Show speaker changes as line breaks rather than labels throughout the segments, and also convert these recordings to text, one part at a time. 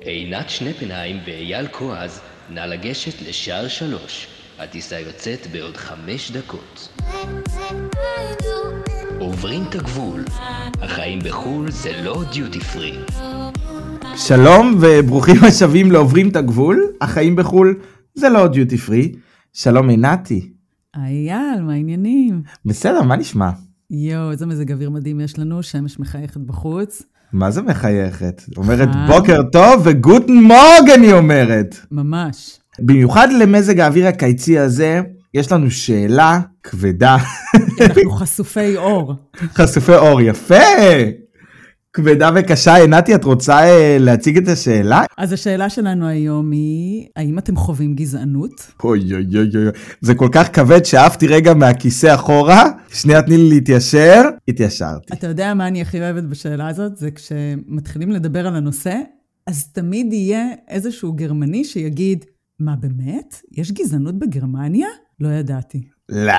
עינת שנפנהיים ואייל כועז, נא לגשת לשער שלוש. הטיסה יוצאת בעוד חמש דקות. עוברים את הגבול. החיים בחו"ל זה לא דיוטי פרי.
שלום וברוכים השבים לעוברים את הגבול, החיים בחו"ל זה לא דיוטי פרי. שלום עינתי.
אייל, מה העניינים?
בסדר, מה נשמע?
יואו, איזה מזג אוויר מדהים יש לנו, שמש מחייכת בחוץ.
מה זה מחייכת? אומרת
אה?
בוקר טוב וגוטן מורגן היא אומרת.
ממש.
במיוחד למזג האוויר הקיצי הזה, יש לנו שאלה כבדה,
אנחנו חשופי אור.
חשופי אור יפה, כבדה וקשה. עינתי, את רוצה אה, להציג את השאלה?
אז השאלה שלנו היום היא, האם אתם חווים גזענות?
אוי אוי אוי אוי, זה כל כך כבד שעפתי רגע מהכיסא אחורה. שנייה תני לי להתיישר, התיישרתי.
אתה יודע מה אני הכי אוהבת בשאלה הזאת? זה כשמתחילים לדבר על הנושא, אז תמיד יהיה איזשהו גרמני שיגיד, מה באמת? יש גזענות בגרמניה? לא ידעתי.
לא.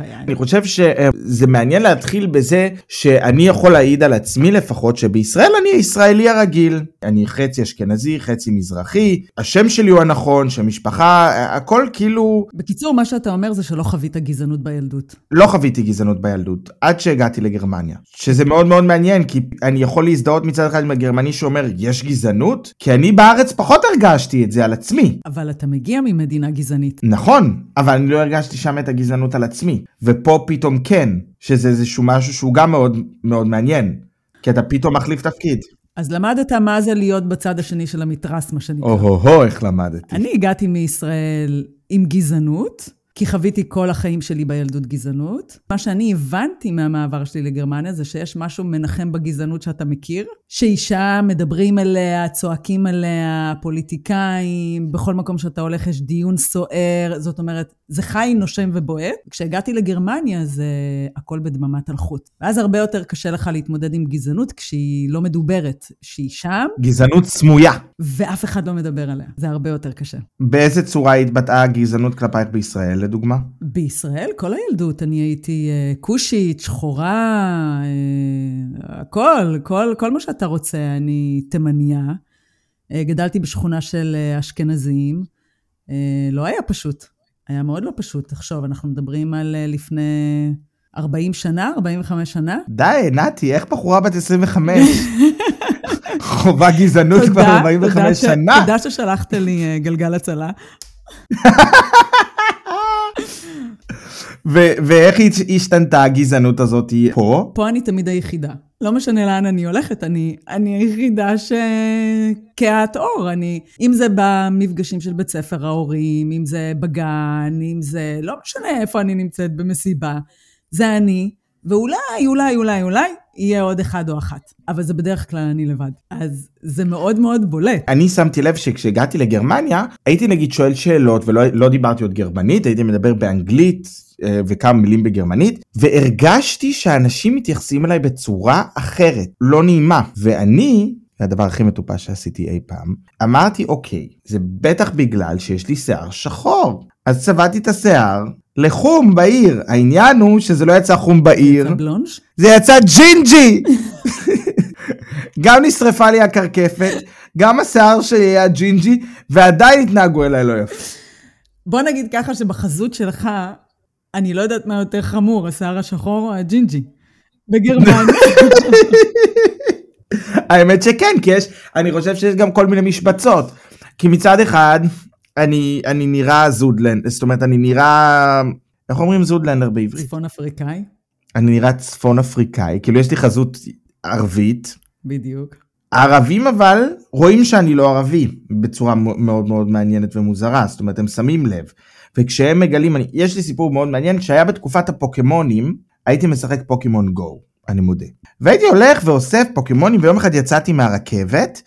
אני חושב שזה מעניין להתחיל בזה שאני יכול להעיד על עצמי לפחות שבישראל אני הישראלי הרגיל. אני חצי אשכנזי, חצי מזרחי, השם שלי הוא הנכון, שם משפחה, הכל כאילו...
בקיצור, מה שאתה אומר זה שלא חווית גזענות בילדות.
לא חוויתי גזענות בילדות, עד שהגעתי לגרמניה. שזה מאוד מאוד מעניין, כי אני יכול להזדהות מצד אחד עם הגרמני שאומר, יש גזענות? כי אני בארץ פחות הרגשתי את זה על עצמי.
אבל אתה מגיע ממדינה גזענית.
נכון, אבל אני לא הרגשתי שם את הגזענות על עצמי. ופה פתאום כן, שזה איזשהו משהו שהוא גם מאוד מאוד מעניין. כי אתה פתאום מחליף תפקיד.
אז למדת מה זה להיות בצד השני של המתרס, מה שנקרא.
או-הו-הו, איך למדתי.
אני הגעתי מישראל עם גזענות, כי חוויתי כל החיים שלי בילדות גזענות. מה שאני הבנתי מהמעבר שלי לגרמניה זה שיש משהו מנחם בגזענות שאתה מכיר, שאישה מדברים עליה, צועקים עליה, פוליטיקאים, בכל מקום שאתה הולך יש דיון סוער, זאת אומרת, זה חי, נושם ובועט. כשהגעתי לגרמניה זה הכל בדממת אלחוט. ואז הרבה יותר קשה לך להתמודד עם גזענות כשהיא לא מדוברת, שהיא שם,
גזענות סמויה.
ואף אחד לא מדבר עליה. זה הרבה יותר קשה.
באיזה צורה התבטאה הגזענות כלפייך בישראל, לדוגמה?
בישראל, כל הילדות, אני הייתי אה, כושית, שחורה, אה, הכל, כל, כל מה שאתה רוצה. אני תימניה, אה, גדלתי בשכונה של אשכנזים. לא היה פשוט, היה מאוד לא פשוט. תחשוב, אנחנו מדברים על לפני 40 שנה, 45 שנה.
די, נתי, איך בחורה בת 25 חווה גזענות כבר 45
ש-
שנה?
תודה ששלחת לי גלגל הצלה.
ואיך הש- השתנתה הגזענות הזאת פה?
פה אני תמיד היחידה. לא משנה לאן אני הולכת, אני, אני היחידה שכהת אור. אני, אם זה במפגשים של בית ספר ההורים, אם זה בגן, אם זה... לא משנה איפה אני נמצאת במסיבה. זה אני, ואולי, אולי, אולי, אולי, יהיה עוד אחד או אחת. אבל זה בדרך כלל אני לבד. אז זה מאוד מאוד בולט.
אני שמתי לב שכשהגעתי לגרמניה, הייתי נגיד שואל שאלות ולא לא דיברתי עוד גרמנית, הייתי מדבר באנגלית אה, וכמה מילים בגרמנית, והרגשתי שאנשים מתייחסים אליי בצורה אחרת, לא נעימה. ואני, זה הדבר הכי מטופש שעשיתי אי פעם, אמרתי אוקיי, זה בטח בגלל שיש לי שיער שחור. אז צבעתי את השיער לחום בהיר. העניין הוא שזה לא יצא חום בהיר,
בלונש?
זה יצא ג'ינג'י! גם נשרפה לי הקרקפת, גם השיער שלי היה ג'ינג'י, ועדיין התנהגו אליי לא יפה.
בוא נגיד ככה שבחזות שלך, אני לא יודעת מה יותר חמור, השיער השחור או הג'ינג'י. בגרמניה.
האמת שכן, כי יש, אני חושב שיש גם כל מיני משבצות. כי מצד אחד, אני, אני נראה זודלנד, זאת אומרת, אני נראה, איך אומרים זודלנדר בעברית?
צפון אפריקאי,
אני נראה צפון אפריקאי, כאילו יש לי חזות ערבית.
בדיוק.
הערבים אבל רואים שאני לא ערבי בצורה מאוד מאוד מעניינת ומוזרה, זאת אומרת הם שמים לב. וכשהם מגלים, אני, יש לי סיפור מאוד מעניין, כשהיה בתקופת הפוקימונים, הייתי משחק פוקימון גו, אני מודה. והייתי הולך ואוסף פוקימונים ויום אחד יצאתי מהרכבת,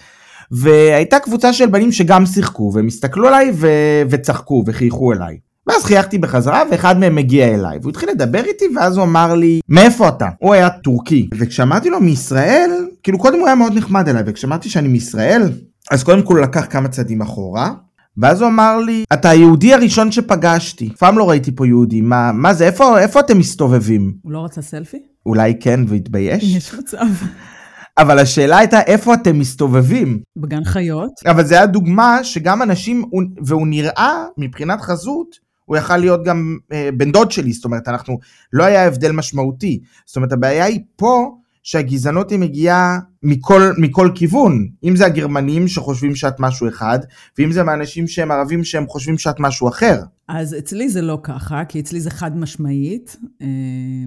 והייתה קבוצה של בנים שגם שיחקו, והם הסתכלו עליי ו... וצחקו וחייכו אליי. ואז חייכתי בחזרה ואחד מהם מגיע אליי והוא התחיל לדבר איתי ואז הוא אמר לי מאיפה אתה? הוא היה טורקי וכשאמרתי לו מישראל כאילו קודם הוא היה מאוד נחמד אליי וכשאמרתי שאני מישראל אז קודם כל הוא לקח כמה צעדים אחורה ואז הוא אמר לי אתה היהודי הראשון שפגשתי אף פעם לא ראיתי פה יהודי מה מה זה איפה איפה אתם מסתובבים
הוא לא רצה סלפי?
אולי כן והתבייש
יש מצב.
אבל השאלה הייתה איפה אתם מסתובבים.
בגן חיות.
אבל זה היה דוגמה שגם אנשים, והוא נראה מבחינת חזות, הוא יכל להיות גם אה, בן דוד שלי, זאת אומרת, אנחנו, לא היה הבדל משמעותי. זאת אומרת, הבעיה היא פה, שהגזענות היא מגיעה מכל, מכל כיוון. אם זה הגרמנים שחושבים שאת משהו אחד, ואם זה מאנשים שהם ערבים שהם חושבים שאת משהו אחר.
אז אצלי זה לא ככה, כי אצלי זה חד משמעית. אה,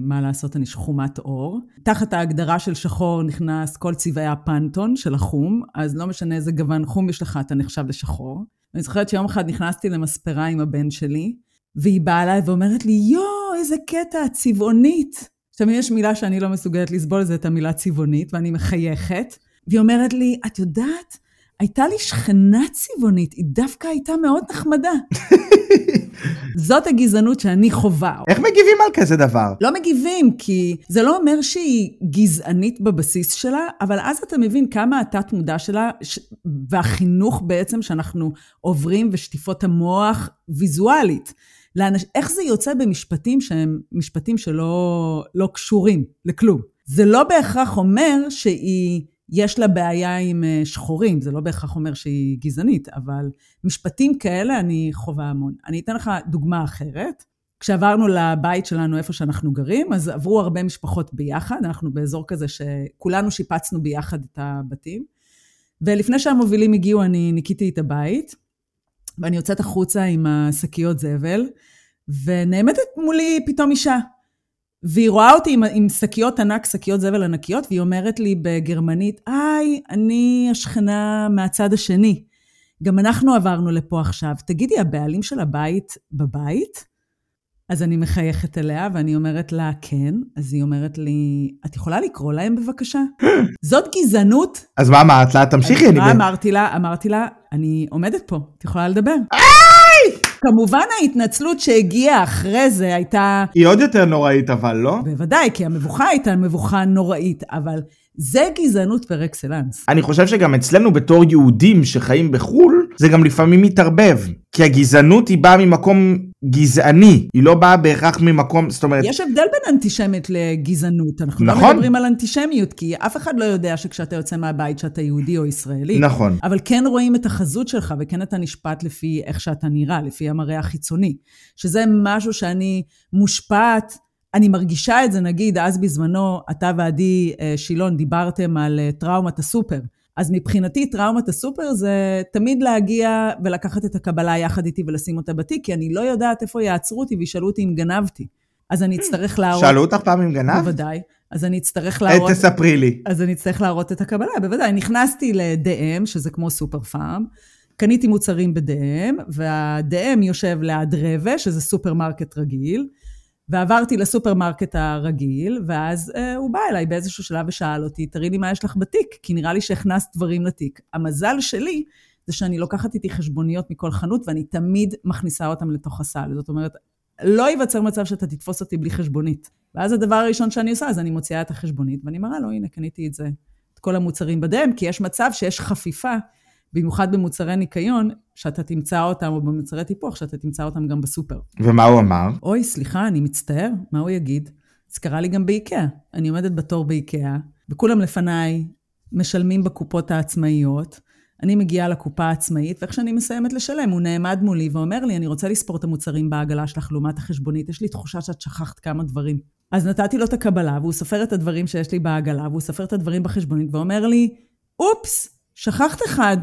מה לעשות, אני שחומת עור. תחת ההגדרה של שחור נכנס כל צבעי הפנטון של החום, אז לא משנה איזה גוון חום יש לך, אתה נחשב לשחור. אני זוכרת שיום אחד נכנסתי למספרה עם הבן שלי, והיא באה אליי ואומרת לי, יואו, איזה קטע, צבעונית. עכשיו, אם יש מילה שאני לא מסוגלת לסבול, זה את המילה צבעונית, ואני מחייכת. והיא אומרת לי, את יודעת, הייתה לי שכנה צבעונית, היא דווקא הייתה מאוד נחמדה. זאת הגזענות שאני חווה.
איך מגיבים על כזה דבר?
לא מגיבים, כי זה לא אומר שהיא גזענית בבסיס שלה, אבל אז אתה מבין כמה התת-מודע שלה, ש... והחינוך בעצם שאנחנו עוברים, ושטיפות המוח ויזואלית. לאנש... איך זה יוצא במשפטים שהם משפטים שלא לא קשורים לכלום. זה לא בהכרח אומר שהיא, יש לה בעיה עם אה, שחורים, זה לא בהכרח אומר שהיא גזענית, אבל משפטים כאלה אני חווה המון. אני אתן לך דוגמה אחרת. כשעברנו לבית שלנו, איפה שאנחנו גרים, אז עברו הרבה משפחות ביחד, אנחנו באזור כזה שכולנו שיפצנו ביחד את הבתים. ולפני שהמובילים הגיעו, אני ניקיתי את הבית, ואני יוצאת החוצה עם השקיות זבל, ונעמדת מולי פתאום אישה. והיא רואה אותי עם, עם שקיות ענק, שקיות זבל ענקיות, והיא אומרת לי בגרמנית, היי, אני השכנה מהצד השני. גם אנחנו עברנו לפה עכשיו. תגידי, הבעלים של הבית בבית? אז אני מחייכת אליה, ואני אומרת לה, כן. אז היא אומרת לי, את יכולה לקרוא להם בבקשה? זאת גזענות.
אז מה אמרת לה? תמשיכי.
אז מה אמרתי לה? אמרתי לה, אני עומדת פה, את יכולה לדבר. כמובן ההתנצלות שהגיעה אחרי זה הייתה...
היא עוד יותר נוראית, אבל לא?
בוודאי, כי המבוכה הייתה מבוכה נוראית, אבל זה גזענות פר אקסלנס.
אני חושב שגם אצלנו בתור יהודים שחיים בחו"ל, זה גם לפעמים מתערבב. כי הגזענות היא באה ממקום גזעני, היא לא באה בהכרח ממקום, זאת אומרת...
יש הבדל בין אנטישמיות לגזענות. אנחנו לא
נכון.
לא מדברים על אנטישמיות, כי אף אחד לא יודע שכשאתה יוצא מהבית שאתה יהודי או ישראלי.
נכון.
אבל כן רואים את החזות שלך, וכן אתה נשפט לפי איך שאתה נראה, לפי המראה החיצוני. שזה משהו שאני מושפעת אני מרגישה את זה, נגיד, אז בזמנו, אתה ועדי אה, שילון דיברתם על אה, טראומת הסופר. אז מבחינתי, טראומת הסופר זה תמיד להגיע ולקחת את הקבלה יחד איתי ולשים אותה בתיק, כי אני לא יודעת איפה יעצרו אותי וישאלו אותי אם גנבתי. אז אני אצטרך להראות...
שאלו אותך פעם אם גנבת?
בוודאי. אז אני אצטרך להראות...
תספרי לי.
אז אני אצטרך להראות את הקבלה, בוודאי. נכנסתי ל-DM, שזה כמו סופר פארם, קניתי מוצרים ב-DM, וה-DM יושב ליד REWE, שזה סופרמרקט רגיל. ועברתי לסופרמרקט הרגיל, ואז אה, הוא בא אליי באיזשהו שלב ושאל אותי, תראי לי מה יש לך בתיק, כי נראה לי שהכנסת דברים לתיק. המזל שלי זה שאני לוקחת איתי חשבוניות מכל חנות, ואני תמיד מכניסה אותן לתוך הסל. זאת אומרת, לא ייווצר מצב שאתה תתפוס אותי בלי חשבונית. ואז הדבר הראשון שאני עושה, אז אני מוציאה את החשבונית, ואני מראה לו, הנה, קניתי את זה, את כל המוצרים בדם, כי יש מצב שיש חפיפה במיוחד במוצרי ניקיון, שאתה תמצא אותם, או במוצרי טיפוח, שאתה תמצא אותם גם בסופר.
ומה הוא אמר?
אוי, סליחה, אני מצטער, מה הוא יגיד? זה קרה לי גם באיקאה. אני עומדת בתור באיקאה, וכולם לפניי משלמים בקופות העצמאיות. אני מגיעה לקופה העצמאית, ואיך שאני מסיימת לשלם, הוא נעמד מולי ואומר לי, אני רוצה לספור את המוצרים בעגלה שלך לעומת החשבונית, יש לי תחושה שאת שכחת כמה דברים. אז נתתי לו את הקבלה, והוא סופר את הדברים שיש לי בעגלה, והוא סופר את הדברים בחשבונית, ואומר לי, אופס, שכחת אחד.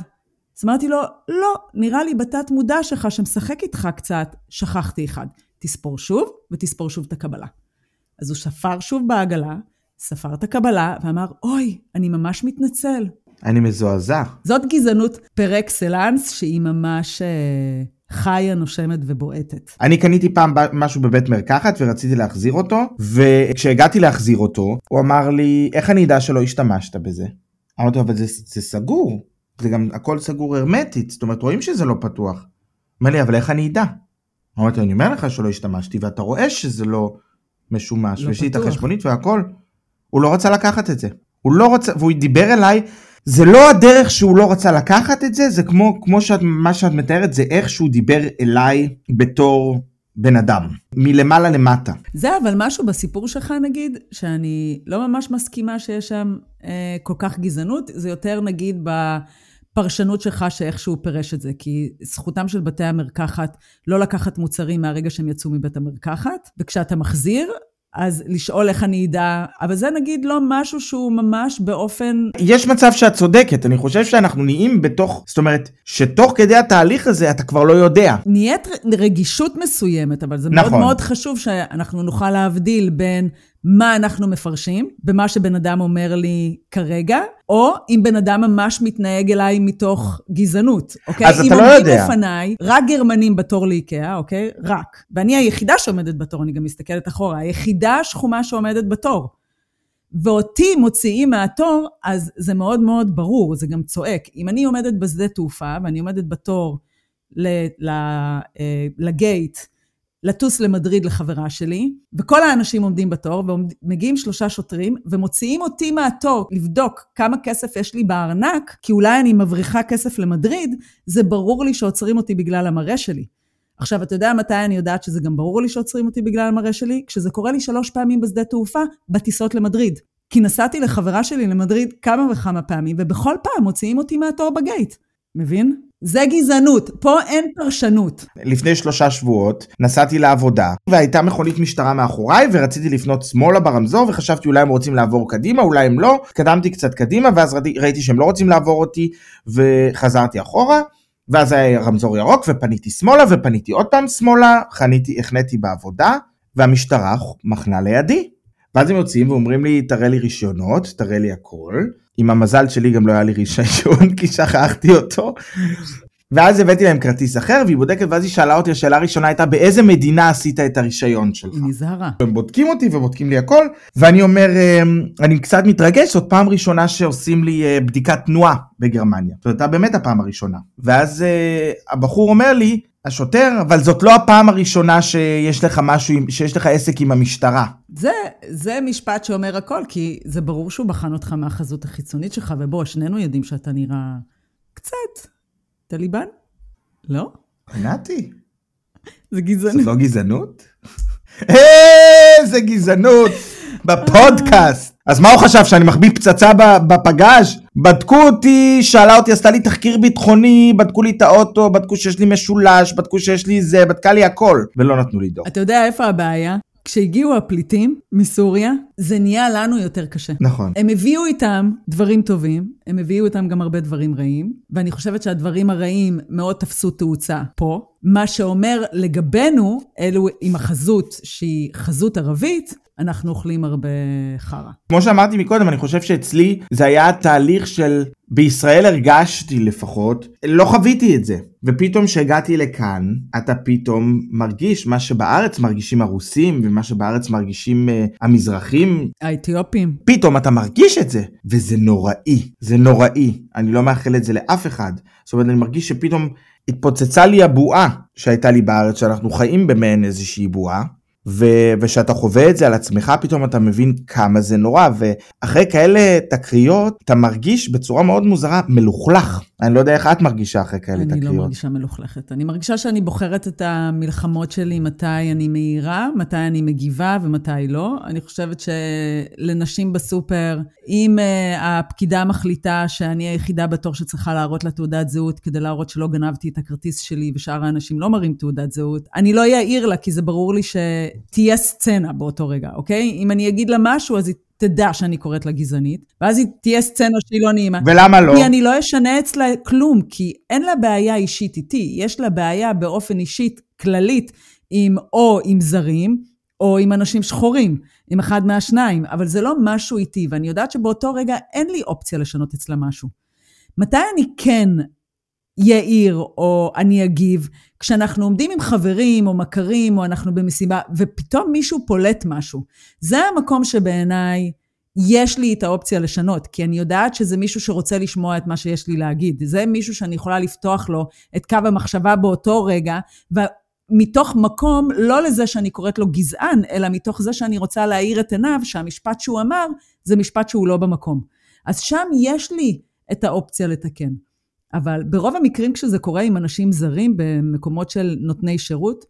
אז אמרתי לו, לא, נראה לי בתת מודע שלך שמשחק איתך קצת, שכחתי אחד. תספור שוב, ותספור שוב את הקבלה. אז הוא ספר שוב בעגלה, ספר את הקבלה, ואמר, אוי, אני ממש מתנצל.
אני מזועזע.
זאת גזענות פר אקסלנס, שהיא ממש אה, חיה, נושמת ובועטת.
אני קניתי פעם משהו בבית מרקחת ורציתי להחזיר אותו, וכשהגעתי להחזיר אותו, הוא אמר לי, איך אני אדע שלא השתמשת בזה? אמרתי לו, אבל זה, זה סגור. זה גם הכל סגור הרמטית, זאת אומרת רואים שזה לא פתוח. אומר לי, אבל איך אני אדע? אמרתי, אני אומר לך שלא השתמשתי, ואתה רואה שזה לא משומש, לא ויש לי את החשבונית והכל. הוא לא רצה לקחת את זה. הוא לא רצה, והוא דיבר אליי, זה לא הדרך שהוא לא רצה לקחת את זה, זה כמו, כמו שאת, מה שאת מתארת, זה איך שהוא דיבר אליי בתור בן אדם, מלמעלה למטה.
זה אבל משהו בסיפור שלך, נגיד, שאני לא ממש מסכימה שיש שם אה, כל כך גזענות, זה יותר נגיד בפרשנות שלך שאיכשהו פירש את זה, כי זכותם של בתי המרקחת לא לקחת מוצרים מהרגע שהם יצאו מבית המרקחת, וכשאתה מחזיר, אז לשאול איך אני אדע, אבל זה נגיד לא משהו שהוא ממש באופן...
יש מצב שאת צודקת, אני חושב שאנחנו נהיים בתוך, זאת אומרת, שתוך כדי התהליך הזה אתה כבר לא יודע.
נהיית רגישות מסוימת, אבל זה נכון. מאוד מאוד חשוב שאנחנו נוכל להבדיל בין מה אנחנו מפרשים, במה שבן אדם אומר לי כרגע, או אם בן אדם ממש מתנהג אליי מתוך גזענות, אוקיי?
אז אתה לא יודע.
אם עומדים לפניי רק גרמנים בתור לאיקאה, אוקיי? רק. ואני היחידה שעומדת בתור, אני גם מסתכלת אחורה, היחידה השחומה שעומדת בתור. ואותי מוציאים מהתור, אז זה מאוד מאוד ברור, זה גם צועק. אם אני עומדת בשדה תעופה, ואני עומדת בתור אה, לגייט, לטוס למדריד לחברה שלי, וכל האנשים עומדים בתור, ומגיעים שלושה שוטרים, ומוציאים אותי מהתור לבדוק כמה כסף יש לי בארנק, כי אולי אני מבריחה כסף למדריד, זה ברור לי שעוצרים אותי בגלל המראה שלי. עכשיו, אתה יודע מתי אני יודעת שזה גם ברור לי שעוצרים אותי בגלל המראה שלי? כשזה קורה לי שלוש פעמים בשדה תעופה, בטיסות למדריד. כי נסעתי לחברה שלי למדריד כמה וכמה פעמים, ובכל פעם מוציאים אותי מהתור בגייט. מבין? זה גזענות, פה אין פרשנות.
לפני שלושה שבועות נסעתי לעבודה והייתה מכונית משטרה מאחוריי ורציתי לפנות שמאלה ברמזור וחשבתי אולי הם רוצים לעבור קדימה אולי הם לא, קדמתי קצת קדימה ואז ראיתי שהם לא רוצים לעבור אותי וחזרתי אחורה ואז היה רמזור ירוק ופניתי שמאלה ופניתי עוד פעם שמאלה, חניתי, החניתי בעבודה והמשטרה מחנה לידי. ואז הם יוצאים ואומרים לי תראה לי רישיונות, תראה לי הכל. עם המזל שלי גם לא היה לי רישיון כי שכחתי אותו. ואז הבאתי להם כרטיס אחר והיא בודקת ואז היא שאלה אותי השאלה הראשונה הייתה באיזה מדינה עשית את הרישיון שלך.
נזהרה.
הם בודקים אותי ובודקים לי הכל ואני אומר אמ, אני קצת מתרגש זאת פעם ראשונה שעושים לי אה, בדיקת תנועה בגרמניה. זאת הייתה באמת הפעם הראשונה. ואז אה, הבחור אומר לי השוטר, אבל זאת לא הפעם הראשונה שיש לך משהו, שיש לך עסק עם המשטרה.
זה, זה משפט שאומר הכל, כי זה ברור שהוא בחן אותך מהחזות החיצונית שלך, ובוא, שנינו יודעים שאתה נראה קצת טליבן? לא?
נתי.
זה גזענות.
זאת לא גזענות? איזה גזענות! בפודקאסט. אז מה הוא חשב, שאני מחביא פצצה בפגאז'? בדקו אותי, שאלה אותי, עשתה לי תחקיר ביטחוני, בדקו לי את האוטו, בדקו שיש לי משולש, בדקו שיש לי זה, בדקה לי הכל, ולא נתנו לי דוח.
אתה יודע איפה הבעיה? כשהגיעו הפליטים מסוריה, זה נהיה לנו יותר קשה.
נכון.
הם הביאו איתם דברים טובים, הם הביאו איתם גם הרבה דברים רעים, ואני חושבת שהדברים הרעים מאוד תפסו תאוצה פה. מה שאומר לגבינו, אלו עם החזות שהיא חזות ערבית, אנחנו אוכלים הרבה חרא.
כמו שאמרתי מקודם, אני חושב שאצלי זה היה תהליך של, בישראל הרגשתי לפחות, לא חוויתי את זה. ופתאום כשהגעתי לכאן, אתה פתאום מרגיש מה שבארץ מרגישים הרוסים, ומה שבארץ מרגישים uh, המזרחים.
האתיופים.
פתאום אתה מרגיש את זה, וזה נוראי, זה נוראי. אני לא מאחל את זה לאף אחד. זאת אומרת, אני מרגיש שפתאום התפוצצה לי הבועה שהייתה לי בארץ, שאנחנו חיים במעין איזושהי בועה. ו- ושאתה חווה את זה על עצמך פתאום אתה מבין כמה זה נורא ואחרי כאלה תקריות אתה מרגיש בצורה מאוד מוזרה מלוכלך. אני לא יודע איך את מרגישה אחרי כאלה
אני
תקריות.
אני לא מרגישה מלוכלכת. אני מרגישה שאני בוחרת את המלחמות שלי מתי אני מהירה, מתי אני מגיבה ומתי לא. אני חושבת שלנשים בסופר, אם uh, הפקידה מחליטה שאני היחידה בתור שצריכה להראות לה תעודת זהות כדי להראות שלא גנבתי את הכרטיס שלי ושאר האנשים לא מראים תעודת זהות, אני לא אעיר לה כי זה ברור לי שתהיה סצנה באותו רגע, אוקיי? אם אני אגיד לה משהו אז היא תדע שאני קוראת לה גזענית, ואז היא תהיה סצנה שהיא לא נעימה.
ולמה לא?
כי אני לא אשנה אצלה כלום, כי אין לה בעיה אישית איתי, יש לה בעיה באופן אישית כללית עם או עם זרים, או עם אנשים שחורים, עם אחד מהשניים, אבל זה לא משהו איתי, ואני יודעת שבאותו רגע אין לי אופציה לשנות אצלה משהו. מתי אני כן יאיר או אני אגיב, כשאנחנו עומדים עם חברים או מכרים או אנחנו במסיבה ופתאום מישהו פולט משהו. זה המקום שבעיניי יש לי את האופציה לשנות, כי אני יודעת שזה מישהו שרוצה לשמוע את מה שיש לי להגיד. זה מישהו שאני יכולה לפתוח לו את קו המחשבה באותו רגע, ומתוך מקום, לא לזה שאני קוראת לו גזען, אלא מתוך זה שאני רוצה להאיר את עיניו שהמשפט שהוא אמר זה משפט שהוא לא במקום. אז שם יש לי את האופציה לתקן. אבל ברוב המקרים כשזה קורה עם אנשים זרים במקומות של נותני שירות,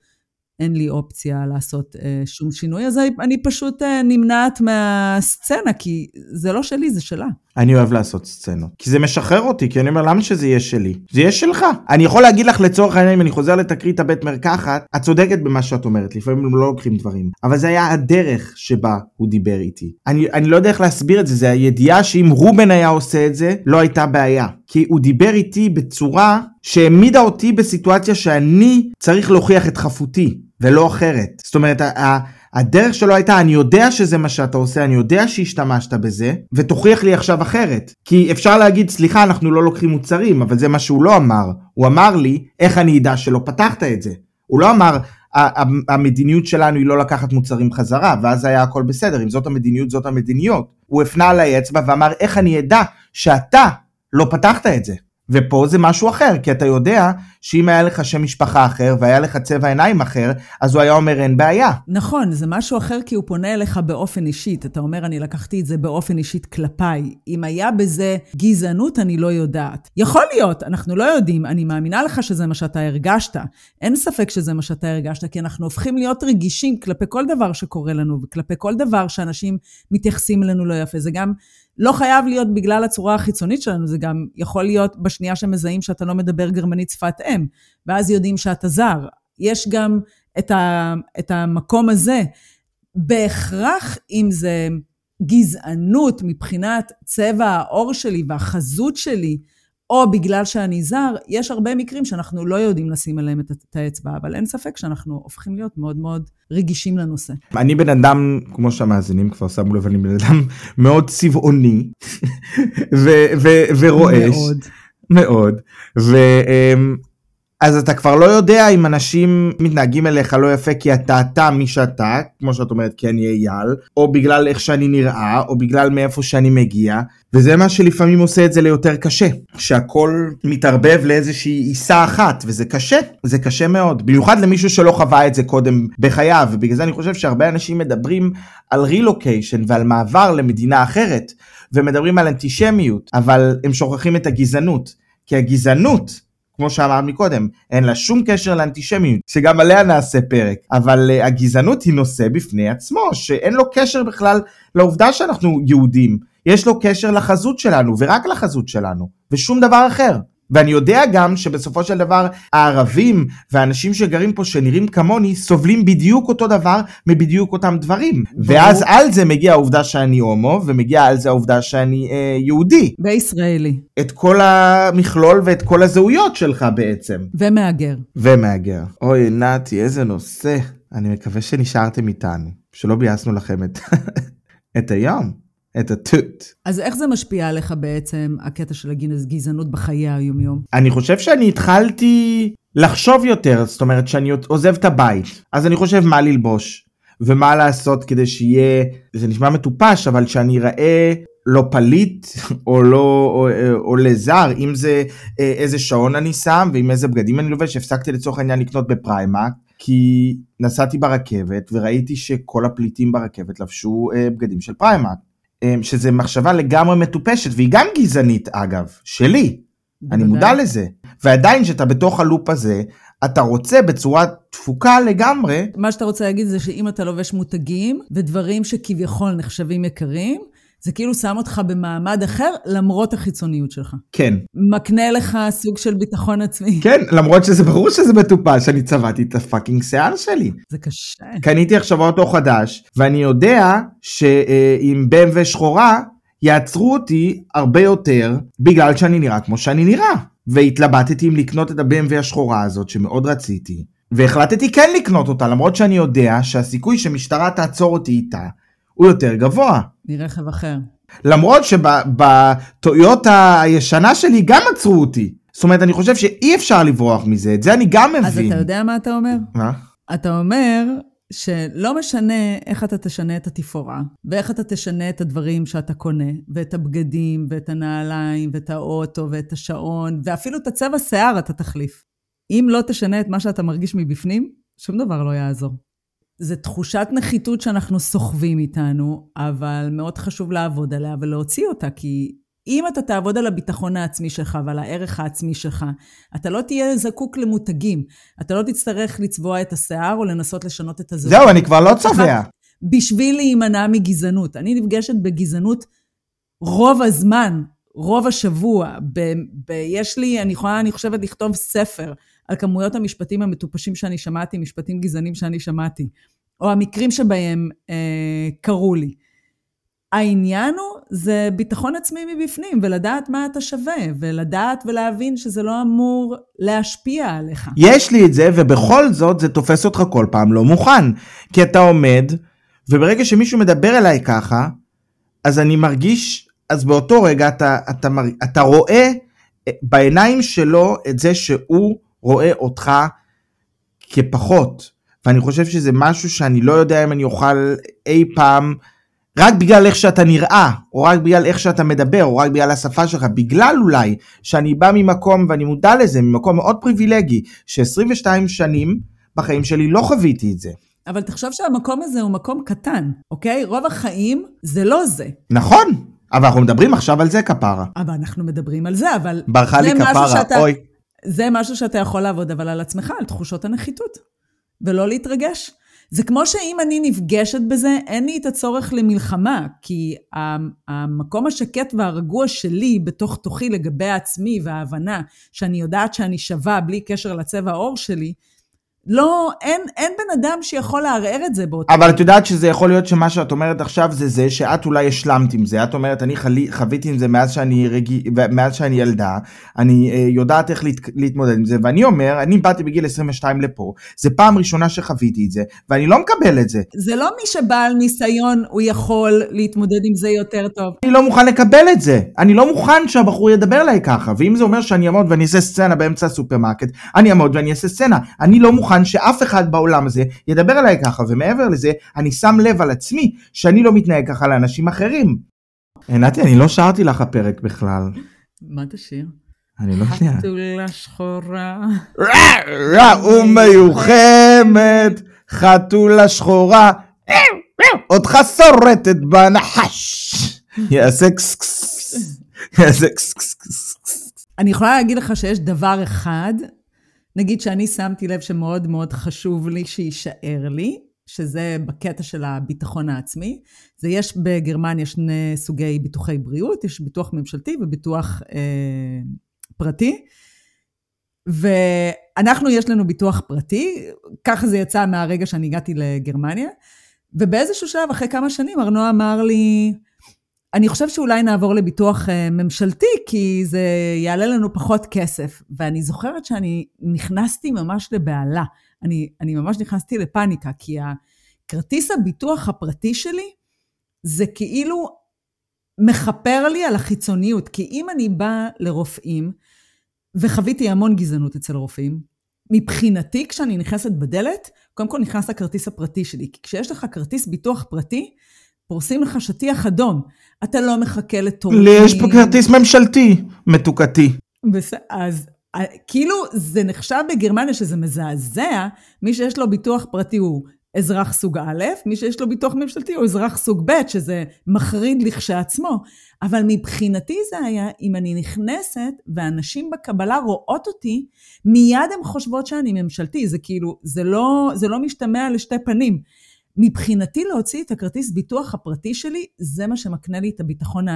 אין לי אופציה לעשות אה, שום שינוי, אז אני פשוט אה, נמנעת מהסצנה, כי זה לא שלי, זה שלה.
אני אוהב לעשות סצנות, כי זה משחרר אותי, כי אני אומר, למה שזה יהיה שלי? זה יהיה שלך. אני יכול להגיד לך לצורך העניין, אם אני חוזר לתקרית הבית מרקחת, את צודקת במה שאת אומרת, לפעמים הם לא לוקחים דברים. אבל זה היה הדרך שבה הוא דיבר איתי. אני, אני לא יודע איך להסביר את זה, זה הידיעה שאם רובן היה עושה את זה, לא הייתה בעיה. כי הוא דיבר איתי בצורה שהעמידה אותי בסיטואציה שאני צריך להוכיח את חפותי, ולא אחרת. זאת אומרת, הדרך שלו הייתה, אני יודע שזה מה שאתה עושה, אני יודע שהשתמשת בזה, ותוכיח לי עכשיו אחרת. כי אפשר להגיד, סליחה, אנחנו לא לוקחים מוצרים, אבל זה מה שהוא לא אמר. הוא אמר לי, איך אני אדע שלא פתחת את זה. הוא לא אמר, המדיניות שלנו היא לא לקחת מוצרים חזרה, ואז היה הכל בסדר, אם זאת המדיניות, זאת המדיניות. הוא הפנה עליי אצבע ואמר, איך אני אדע שאתה לא פתחת את זה. ופה זה משהו אחר, כי אתה יודע שאם היה לך שם משפחה אחר והיה לך צבע עיניים אחר, אז הוא היה אומר אין בעיה.
נכון, זה משהו אחר כי הוא פונה אליך באופן אישית. אתה אומר, אני לקחתי את זה באופן אישית כלפיי. אם היה בזה גזענות, אני לא יודעת. יכול להיות, אנחנו לא יודעים. אני מאמינה לך שזה מה שאתה הרגשת. אין ספק שזה מה שאתה הרגשת, כי אנחנו הופכים להיות רגישים כלפי כל דבר שקורה לנו, וכלפי כל דבר שאנשים מתייחסים אלינו לא יפה. זה גם... לא חייב להיות בגלל הצורה החיצונית שלנו, זה גם יכול להיות בשנייה שמזהים שאתה לא מדבר גרמנית שפת ואז יודעים שאתה זר. יש גם את, ה, את המקום הזה. בהכרח אם זה גזענות מבחינת צבע העור שלי והחזות שלי, או בגלל שאני זר, יש הרבה מקרים שאנחנו לא יודעים לשים עליהם את האצבע, אבל אין ספק שאנחנו הופכים להיות מאוד מאוד רגישים לנושא.
אני בן אדם, כמו שהמאזינים כבר שמו לב, אני בן אדם מאוד צבעוני ורועש. מאוד. מאוד. אז אתה כבר לא יודע אם אנשים מתנהגים אליך לא יפה כי אתה אתה מי שאתה, כמו שאת אומרת כי אני אייל, או בגלל איך שאני נראה, או בגלל מאיפה שאני מגיע, וזה מה שלפעמים עושה את זה ליותר קשה, שהכל מתערבב לאיזושהי עיסה אחת, וזה קשה, זה קשה מאוד, במיוחד למישהו שלא חווה את זה קודם בחייו, ובגלל זה אני חושב שהרבה אנשים מדברים על רילוקיישן ועל מעבר למדינה אחרת, ומדברים על אנטישמיות, אבל הם שוכחים את הגזענות, כי הגזענות כמו שאמרת מקודם, אין לה שום קשר לאנטישמיות, שגם עליה נעשה פרק, אבל uh, הגזענות היא נושא בפני עצמו, שאין לו קשר בכלל לעובדה שאנחנו יהודים, יש לו קשר לחזות שלנו, ורק לחזות שלנו, ושום דבר אחר. ואני יודע גם שבסופו של דבר הערבים והאנשים שגרים פה שנראים כמוני סובלים בדיוק אותו דבר מבדיוק אותם דברים. ברור. ואז על זה מגיע העובדה שאני הומו ומגיע על זה העובדה שאני אה, יהודי.
וישראלי.
את כל המכלול ואת כל הזהויות שלך בעצם.
ומהגר.
ומהגר. אוי נתי איזה נושא. אני מקווה שנשארתם איתנו. שלא ביאסנו לכם את, את היום. את התות.
אז איך זה משפיע עליך בעצם, הקטע של הגזענות בחיי היומיום?
אני חושב שאני התחלתי לחשוב יותר, זאת אומרת שאני עוזב את הבית, אז אני חושב מה ללבוש, ומה לעשות כדי שיהיה, זה נשמע מטופש, אבל שאני אראה לא פליט או לא או, או לזר אם זה אה, איזה שעון אני שם ועם איזה בגדים אני לובש הפסקתי לצורך העניין לקנות בפריימק כי נסעתי ברכבת וראיתי שכל הפליטים ברכבת לבשו אה, בגדים של פריימק אמ, שזה מחשבה לגמרי מטופשת, והיא גם גזענית אגב, שלי. אני מודע לזה. ועדיין שאתה בתוך הלופ הזה, אתה רוצה בצורה תפוקה לגמרי.
מה שאתה רוצה להגיד זה שאם אתה לובש מותגים ודברים שכביכול נחשבים יקרים, זה כאילו שם אותך במעמד אחר למרות החיצוניות שלך.
כן.
מקנה לך סוג של ביטחון עצמי.
כן, למרות שזה ברור שזה מטופש, אני צבעתי את הפאקינג שיער שלי.
זה קשה.
קניתי עכשיו אוטו חדש, ואני יודע שעם BMW שחורה, יעצרו אותי הרבה יותר בגלל שאני נראה כמו שאני נראה. והתלבטתי אם לקנות את ה-BMW השחורה הזאת שמאוד רציתי, והחלטתי כן לקנות אותה למרות שאני יודע שהסיכוי שמשטרה תעצור אותי איתה הוא יותר גבוה.
מרכב אחר.
למרות שבטויוטה הישנה שלי גם עצרו אותי. זאת אומרת, אני חושב שאי אפשר לברוח מזה, את זה אני גם מבין.
אז אתה יודע מה אתה אומר?
מה?
אתה אומר שלא משנה איך אתה תשנה את התפאורה, ואיך אתה תשנה את הדברים שאתה קונה, ואת הבגדים, ואת הנעליים, ואת האוטו, ואת השעון, ואפילו את הצבע שיער אתה תחליף. אם לא תשנה את מה שאתה מרגיש מבפנים, שום דבר לא יעזור. זה תחושת נחיתות שאנחנו סוחבים איתנו, אבל מאוד חשוב לעבוד עליה ולהוציא אותה, כי אם אתה תעבוד על הביטחון העצמי שלך ועל הערך העצמי שלך, אתה לא תהיה זקוק למותגים. אתה לא תצטרך לצבוע את השיער או לנסות לשנות את הזהות.
זהו, אני כבר לא צובע.
בשביל להימנע מגזענות. אני נפגשת בגזענות רוב הזמן, רוב השבוע. ב- ב- יש לי, אני יכולה, אני חושבת, לכתוב ספר על כמויות המשפטים המטופשים שאני שמעתי, משפטים גזענים שאני שמעתי, או המקרים שבהם אה, קרו לי. העניין הוא, זה ביטחון עצמי מבפנים, ולדעת מה אתה שווה, ולדעת ולהבין שזה לא אמור להשפיע עליך.
יש לי את זה, ובכל זאת זה תופס אותך כל פעם לא מוכן. כי אתה עומד, וברגע שמישהו מדבר אליי ככה, אז אני מרגיש, אז באותו רגע אתה, אתה, אתה רואה בעיניים שלו את זה שהוא רואה אותך כפחות. ואני חושב שזה משהו שאני לא יודע אם אני אוכל אי פעם, רק בגלל איך שאתה נראה, או רק בגלל איך שאתה מדבר, או רק בגלל השפה שלך, בגלל אולי שאני בא ממקום, ואני מודע לזה, ממקום מאוד פריבילגי, ש-22 שנים בחיים שלי לא חוויתי את זה.
אבל תחשוב שהמקום הזה הוא מקום קטן, אוקיי? רוב החיים זה לא זה.
נכון, אבל אנחנו מדברים עכשיו על זה כפרה.
אבל אנחנו מדברים על זה, אבל...
ברחה לי כפרה,
שאתה-
אוי.
זה משהו שאתה יכול לעבוד, אבל על עצמך, על תחושות הנחיתות, ולא להתרגש. זה כמו שאם אני נפגשת בזה, אין לי את הצורך למלחמה, כי המקום השקט והרגוע שלי בתוך תוכי לגבי עצמי וההבנה שאני יודעת שאני שווה בלי קשר לצבע העור שלי, לא, אין, אין בן אדם שיכול לערער את זה באותו...
אבל את יודעת שזה יכול להיות שמה שאת אומרת עכשיו זה זה שאת אולי השלמת עם זה. את אומרת, אני חלי, חוויתי עם זה מאז שאני, רגיל, מאז שאני ילדה, אני אה, יודעת איך להת, להתמודד עם זה, ואני אומר, אני באתי בגיל 22 לפה, זה פעם ראשונה שחוויתי את זה, ואני לא מקבל את זה.
זה לא מי שבעל ניסיון, הוא יכול להתמודד עם זה יותר טוב.
אני לא מוכן לקבל את זה. אני לא מוכן שהבחור ידבר אליי ככה, ואם זה אומר שאני אעמוד ואני אעשה סצנה באמצע הסופרמרקט, אני אעמוד ואני אעשה סצנה. אני לא מוכן שאף אחד בעולם הזה ידבר אליי ככה, ומעבר לזה, אני שם לב על עצמי שאני לא מתנהג ככה לאנשים אחרים. נתי, אני לא שרתי לך הפרק בכלל.
מה תשאיר?
אני לא יודע.
חתולה שחורה.
רע ומיוחמת, חתולה שחורה, אותך שורטת בנחש. יעשה קס קס. יעשה קס קס קס. קס.
אני יכולה להגיד לך שיש דבר אחד, נגיד שאני שמתי לב שמאוד מאוד חשוב לי שיישאר לי, שזה בקטע של הביטחון העצמי. זה יש בגרמניה שני סוגי ביטוחי בריאות, יש ביטוח ממשלתי וביטוח אה, פרטי. ואנחנו, יש לנו ביטוח פרטי, ככה זה יצא מהרגע שאני הגעתי לגרמניה, ובאיזשהו שלב, אחרי כמה שנים, ארנו אמר לי, אני חושב שאולי נעבור לביטוח אה, ממשלתי, כי זה יעלה לנו פחות כסף. ואני זוכרת שאני נכנסתי ממש לבהלה. אני, אני ממש נכנסתי לפאניקה, כי הכרטיס הביטוח הפרטי שלי, זה כאילו מכפר לי על החיצוניות. כי אם אני באה לרופאים, וחוויתי המון גזענות אצל רופאים, מבחינתי, כשאני נכנסת בדלת, קודם כל נכנס הכרטיס הפרטי שלי. כי כשיש לך כרטיס ביטוח פרטי, פורסים לך שטיח אדום. אתה לא מחכה לתורים.
לי יש פה כרטיס ממשלתי, מתוקתי.
בס... אז אה, כאילו זה נחשב בגרמניה שזה מזעזע, מי שיש לו ביטוח פרטי הוא אזרח סוג א', מי שיש לו ביטוח ממשלתי הוא אזרח סוג ב', שזה מחריד לכשעצמו. אבל מבחינתי זה היה, אם אני נכנסת ואנשים בקבלה רואות אותי, מיד הן חושבות שאני ממשלתי. זה כאילו, זה לא, זה לא משתמע לשתי פנים. מבחינתי להוציא את הכרטיס ביטוח הפרטי שלי, זה מה שמקנה לי את הביטחון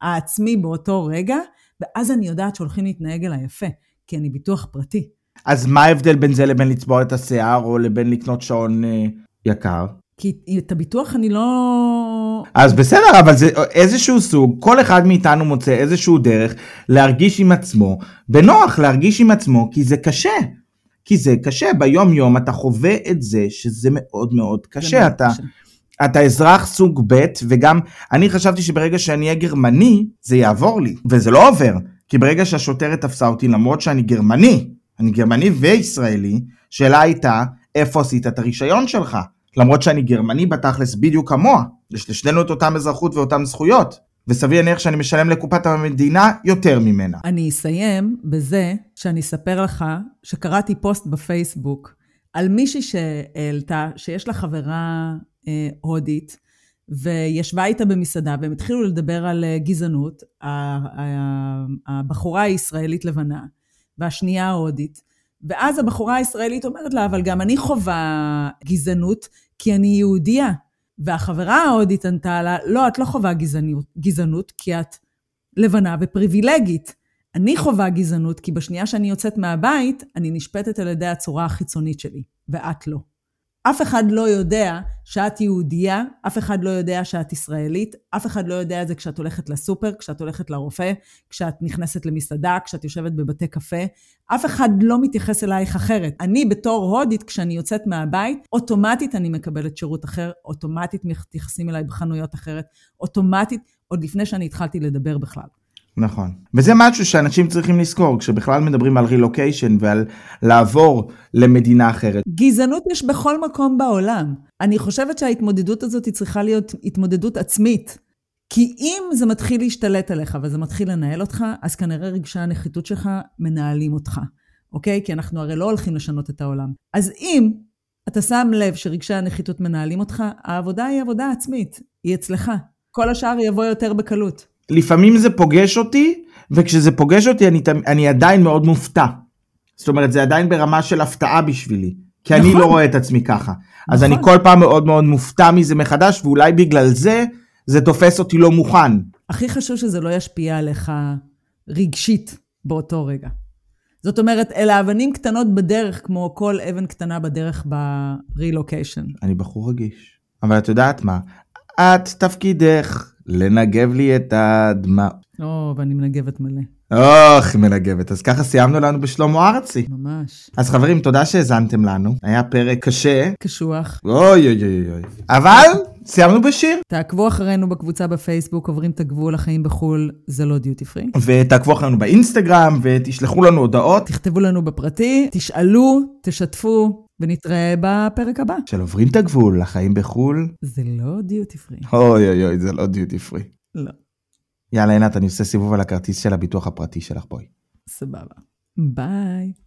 העצמי באותו רגע, ואז אני יודעת שהולכים להתנהג אליי יפה, כי אני ביטוח פרטי.
אז מה ההבדל בין זה לבין לצבוע את השיער או לבין לקנות שעון אה, יקר?
כי את הביטוח אני לא...
אז בסדר, אבל זה איזשהו סוג, כל אחד מאיתנו מוצא איזשהו דרך להרגיש עם עצמו, בנוח להרגיש עם עצמו, כי זה קשה. כי זה קשה, ביום יום אתה חווה את זה שזה מאוד מאוד קשה.
מאוד
אתה,
קשה.
אתה אזרח סוג ב' וגם אני חשבתי שברגע שאני אהיה גרמני זה יעבור לי וזה לא עובר כי ברגע שהשוטרת תפסה אותי למרות שאני גרמני אני גרמני וישראלי שאלה הייתה איפה עשית את הרישיון שלך למרות שאני גרמני בתכלס בדיוק כמוה יש לשנינו את אותם אזרחות ואותן זכויות וסביר להניח שאני משלם לקופת המדינה יותר ממנה.
אני אסיים בזה שאני אספר לך שקראתי פוסט בפייסבוק על מישהי שהעלתה שיש לה חברה אה, הודית, וישבה איתה במסעדה, והם התחילו לדבר על אה, גזענות, הבחורה הישראלית לבנה, והשנייה ההודית, ואז הבחורה הישראלית אומרת לה, אבל גם אני חווה גזענות, כי אני יהודייה. והחברה ההודית ענתה לה, לא, את לא חווה גזענות, גזענות כי את לבנה ופריבילגית. אני חווה גזענות כי בשנייה שאני יוצאת מהבית, אני נשפטת על ידי הצורה החיצונית שלי, ואת לא. אף אחד לא יודע שאת יהודייה, אף אחד לא יודע שאת ישראלית, אף אחד לא יודע את זה כשאת הולכת לסופר, כשאת הולכת לרופא, כשאת נכנסת למסעדה, כשאת יושבת בבתי קפה. אף אחד לא מתייחס אלייך אחרת. אני בתור הודית, כשאני יוצאת מהבית, אוטומטית אני מקבלת שירות אחר, אוטומטית מתייחסים אליי בחנויות אחרת, אוטומטית, עוד לפני שאני התחלתי לדבר בכלל.
נכון. וזה משהו שאנשים צריכים לזכור, כשבכלל מדברים על רילוקיישן ועל לעבור למדינה אחרת.
גזענות יש בכל מקום בעולם. אני חושבת שההתמודדות הזאת צריכה להיות התמודדות עצמית. כי אם זה מתחיל להשתלט עליך וזה מתחיל לנהל אותך, אז כנראה רגשי הנחיתות שלך מנהלים אותך, אוקיי? כי אנחנו הרי לא הולכים לשנות את העולם. אז אם אתה שם לב שרגשי הנחיתות מנהלים אותך, העבודה היא עבודה עצמית, היא אצלך. כל השאר יבוא יותר בקלות.
לפעמים זה פוגש אותי, וכשזה פוגש אותי אני, אני עדיין מאוד מופתע. זאת אומרת, זה עדיין ברמה של הפתעה בשבילי. כי נכון. אני לא רואה את עצמי ככה. אז נכון. אני כל פעם מאוד מאוד מופתע מזה מחדש, ואולי בגלל זה, זה תופס אותי לא מוכן.
הכי חשוב שזה לא ישפיע עליך רגשית באותו רגע. זאת אומרת, אלה אבנים קטנות בדרך, כמו כל אבן קטנה בדרך ברילוקיישן.
אני בחור רגיש. אבל את יודעת מה? את תפקידך לנגב לי את הדמע.
או, ואני מנגבת מלא.
אוח, מנגבת. אז ככה סיימנו לנו בשלמה ארצי.
ממש.
אז חברים, תודה שהאזנתם לנו. היה פרק קשה.
קשוח.
אוי אוי אוי אוי. אבל סיימנו בשיר.
תעקבו אחרינו בקבוצה בפייסבוק, עוברים את הגבול החיים בחו"ל, זה לא דיוטי פרי.
ותעקבו אחרינו באינסטגרם, ותשלחו לנו הודעות.
תכתבו לנו בפרטי, תשאלו, תשתפו. ונתראה בפרק הבא.
של עוברים את הגבול, החיים בחו"ל.
זה לא דיוטי פרי.
אוי אוי אוי, זה לא דיוטי פרי.
לא.
יאללה, עינת, אני עושה סיבוב על הכרטיס של הביטוח הפרטי שלך, בואי.
סבבה. ביי.